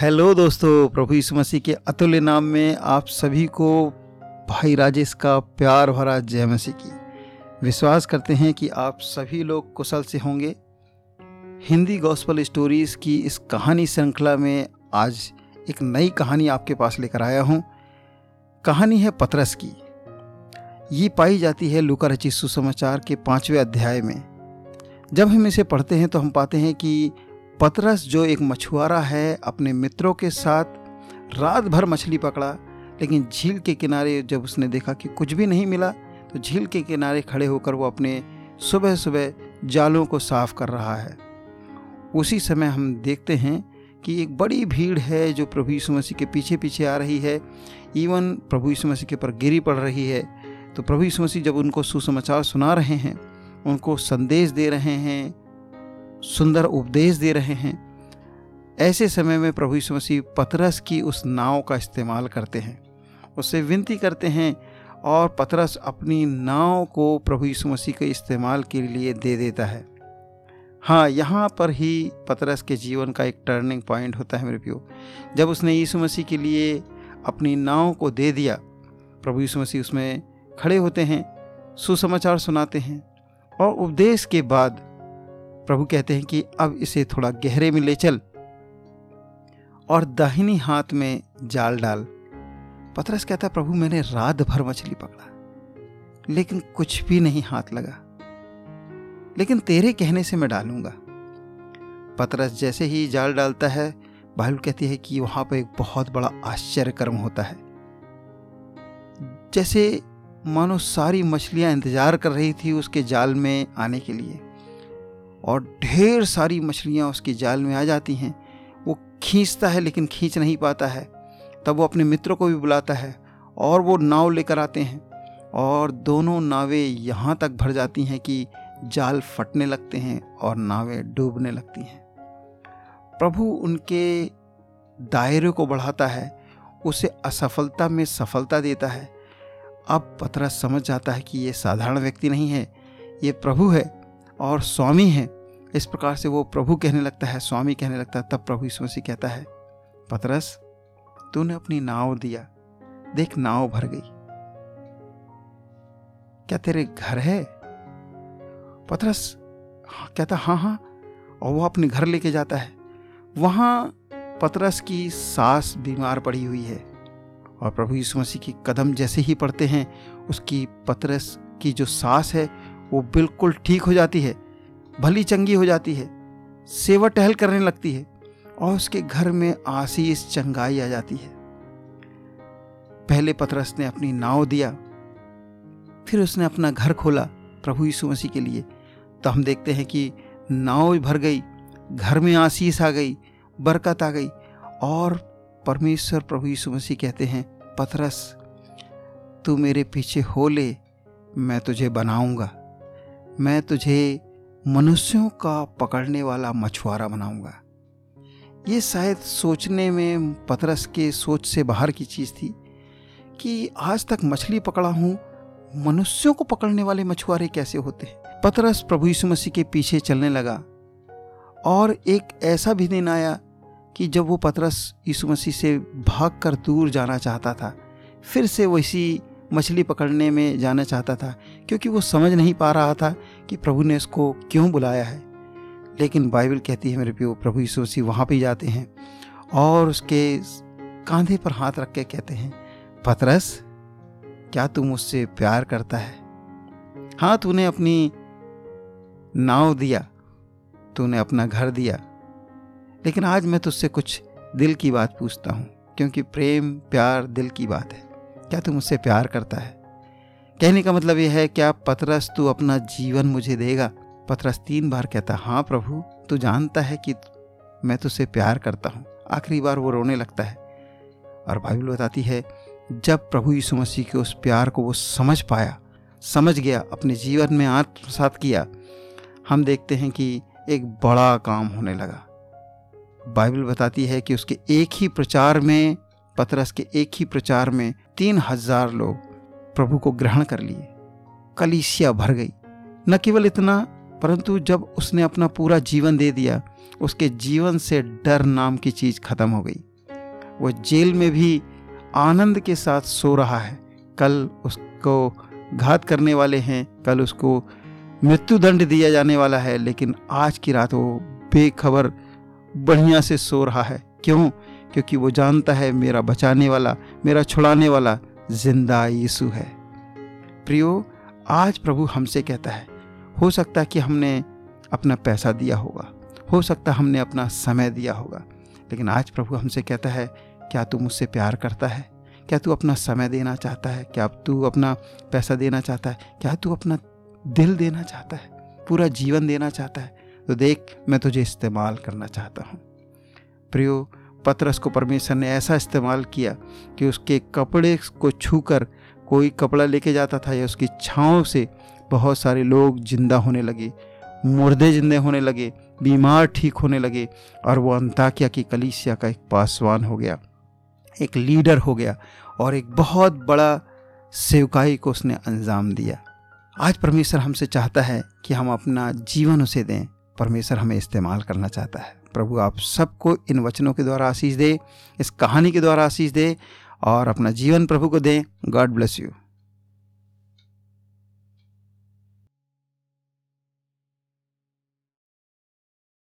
Hello दोस्तों, प्रभु यीशु मसीह के अतुल्य नाम में आप सभी को भाई राजेश का प्यार भरा जय मसीह की। विश्वास करते हैं कि आप सभी लोग कुशल से होंगे। हिंदी गॉस्पल स्टोरीज़ की इस कहानी श्रृंखला में आज एक नई कहानी आपके पास लेकर आया हूँ। कहानी है पतरस की। ये पाई जाती है लुका रचित सुसमाचार के पाँचवें अध्याय में। जब हम इसे पढ़ते हैं तो हम पाते हैं कि पतरस जो एक मछुआरा है, अपने मित्रों के साथ रात भर मछली पकड़ा, लेकिन झील के किनारे जब उसने देखा कि कुछ भी नहीं मिला तो झील के किनारे खड़े होकर वो अपने सुबह सुबह जालों को साफ़ कर रहा है। उसी समय हम देखते हैं कि एक बड़ी भीड़ है जो प्रभु यीशु मसीह के पीछे पीछे आ रही है। इवन प्रभु यीशु मसीह के पर गिरी पड़ रही है। तो प्रभु यीशु मसीह जब उनको सुसमाचार सुना रहे हैं, उनको संदेश दे रहे हैं सुंदर उपदेश दे रहे हैं। ऐसे समय में प्रभु यीशु मसीह पतरस की उस नाव का इस्तेमाल करते हैं। उससे विनती करते हैं और पतरस अपनी नाव को प्रभु यीशु मसीह के इस्तेमाल के लिए दे देता है। हाँ यहाँ पर ही पतरस के जीवन का एक टर्निंग पॉइंट होता है मेरे प्यो। जब उसने यीशु मसीह के लिए अपनी नाव को दे दिया, प्रभु यीशु मसीह उसमें खड़े होते हैं, सुसमाचार सुनाते हैं और उपदेश के बाद प्रभु कहते हैं कि अब इसे थोड़ा गहरे में ले चल और दाहिनी हाथ में जाल डाल। पतरस कहता, प्रभु, मैंने रात भर मछली पकड़ा, लेकिन कुछ भी नहीं हाथ लगा। लेकिन तेरे कहने से मैं डालूँगा। पतरस जैसे ही जाल डालता है बाइबल कहती है कि वहाँ पर एक बहुत बड़ा आश्चर्य कर्म होता है। जैसे मानो सारी मछलियाँ इंतज़ार कर रही थी उसके जाल में आने के लिए। और ढेर सारी मछलियाँ उसके जाल में आ जाती हैं। वो खींचता है लेकिन खींच नहीं पाता है। तब वो अपने मित्रों को भी बुलाता है और वो नाव लेकर आते हैं और दोनों नावें यहाँ तक भर जाती हैं कि जाल फटने लगते हैं और नावें डूबने लगती हैं। प्रभु उनके दायरे को बढ़ाता है, उसे असफलता में सफलता देता है। अब पतरा समझ जाता है कि ये साधारण व्यक्ति नहीं है, ये प्रभु है और स्वामी है। इस प्रकार से वो प्रभु कहने लगता है, स्वामी कहने लगता है, तब प्रभु यीशु मसीह कहता है, पतरस, तूने अपनी नाव दिया, देख नाव भर गई। क्या तेरे घर है? पतरस कहता हाँ हाँ। और वह अपने घर लेके जाता है। वहाँ पतरस की सास बीमार पड़ी हुई है और प्रभु यीशु मसीह की कदम जैसे ही पड़ते हैं, उसकी पतरस की जो सास है, वो बिल्कुल ठीक हो जाती है। भली चंगी हो जाती है, सेवा टहल करने लगती है और उसके घर में आशीष चंगाई आ जाती है। पहले पतरस ने अपनी नाव दिया, फिर उसने अपना घर खोला प्रभु यीशु मसीह के लिए। तो हम देखते हैं कि नाव भर गई, घर में आशीष आ गई, बरकत आ गई और परमेश्वर प्रभु यीशु मसीह कहते हैं, पतरस, तू मेरे पीछे हो ले, मैं तुझे बनाऊँगा, मैं तुझे मनुष्यों का पकड़ने वाला मछुआरा बनाऊँगा। ये शायद सोचने में पतरस के सोच से बाहर की चीज़ थी कि आज तक मछली पकड़ा हूँ, मनुष्यों को पकड़ने वाले मछुआरे कैसे होते हैं? पतरस प्रभु यीशु मसीह के पीछे चलने लगा और एक ऐसा भी दिन आया कि जब वो पतरस यीशु मसीह से भाग कर दूर जाना चाहता था, फिर से वैसी मछली पकड़ने में जाना चाहता था, क्योंकि वो समझ नहीं पा रहा था कि प्रभु ने इसको क्यों बुलाया है? लेकिन बाइबल कहती है, मेरे प्यो प्रभु यीशु मसीह वहाँ पर जाते हैं और उसके कांधे पर हाथ रख के कहते हैं, पतरस, क्या तू मुझसे प्यार करता है? हाँ तूने अपनी नाव दिया, तूने अपना घर दिया, लेकिन आज मैं तुझसे कुछ दिल की बात पूछता हूँ, क्योंकि प्रेम, प्यार दिल की बात है। क्या तू मुझसे प्यार करता है? कहने का मतलब यह है, क्या पतरस तू अपना जीवन मुझे देगा? पतरस तीन बार कहता हाँ प्रभु, तू जानता है कि मैं तुझसे प्यार करता हूँ। आखिरी बार वो रोने लगता है और बाइबल बताती है, जब प्रभु यीशु मसीह के उस प्यार को वो समझ पाया, समझ गया, अपने जीवन में आत्मसात किया, हम देखते हैं कि एक बड़ा काम होने लगा। बाइबल बताती है कि उसके एक ही प्रचार में, पतरस के एक ही प्रचार में तीन हज़ार लोग प्रभु को ग्रहण कर लिए। कलीसिया भर गई। न केवल इतना, परंतु जब उसने अपना पूरा जीवन दे दिया, उसके जीवन से डर नाम की चीज़ खत्म हो गई। वो जेल में भी आनंद के साथ सो रहा है। कल उसको घात करने वाले हैं, कल उसको मृत्युदंड दिया जाने वाला है, लेकिन आज की रात वो बेखबर बढ़िया से सो रहा है। क्यों? क्योंकि वो जानता है मेरा बचाने वाला, मेरा छुड़ाने वाला ज़िंदा यीशु है। प्रियो, आज प्रभु हमसे कहता है, हो सकता है कि हमने अपना पैसा दिया होगा, हो सकता हमने अपना समय दिया होगा, लेकिन आज प्रभु हमसे कहता है, क्या तू मुझसे प्यार करता है? क्या तू अपना समय देना चाहता है? क्या तू अपना पैसा देना चाहता है? क्या तू अपना दिल देना चाहता है? पूरा जीवन देना चाहता है? तो देख, मैं तुझे इस्तेमाल करना चाहता हूँ। प्रियो पतरस को परमेश्वर ने ऐसा इस्तेमाल किया कि उसके कपड़े को छूकर कोई कपड़ा लेके जाता था या उसकी छाँव से बहुत सारे लोग ज़िंदा होने लगे, मुर्दे जिंदे होने लगे, बीमार ठीक होने लगे और वो अंताकिया की कलीसिया का एक पासवान हो गया, एक लीडर हो गया और एक बहुत बड़ा सेवकाई को उसने अंजाम दिया। आज परमेश्वर हमसे चाहता है कि हम अपना जीवन उसे दें, परमेश्वर हमें इस्तेमाल करना चाहता है। प्रभु, आप सबको इन वचनों के द्वारा आशीष दे, इस कहानी के द्वारा आशीष दे और अपना जीवन प्रभु को दें। God bless you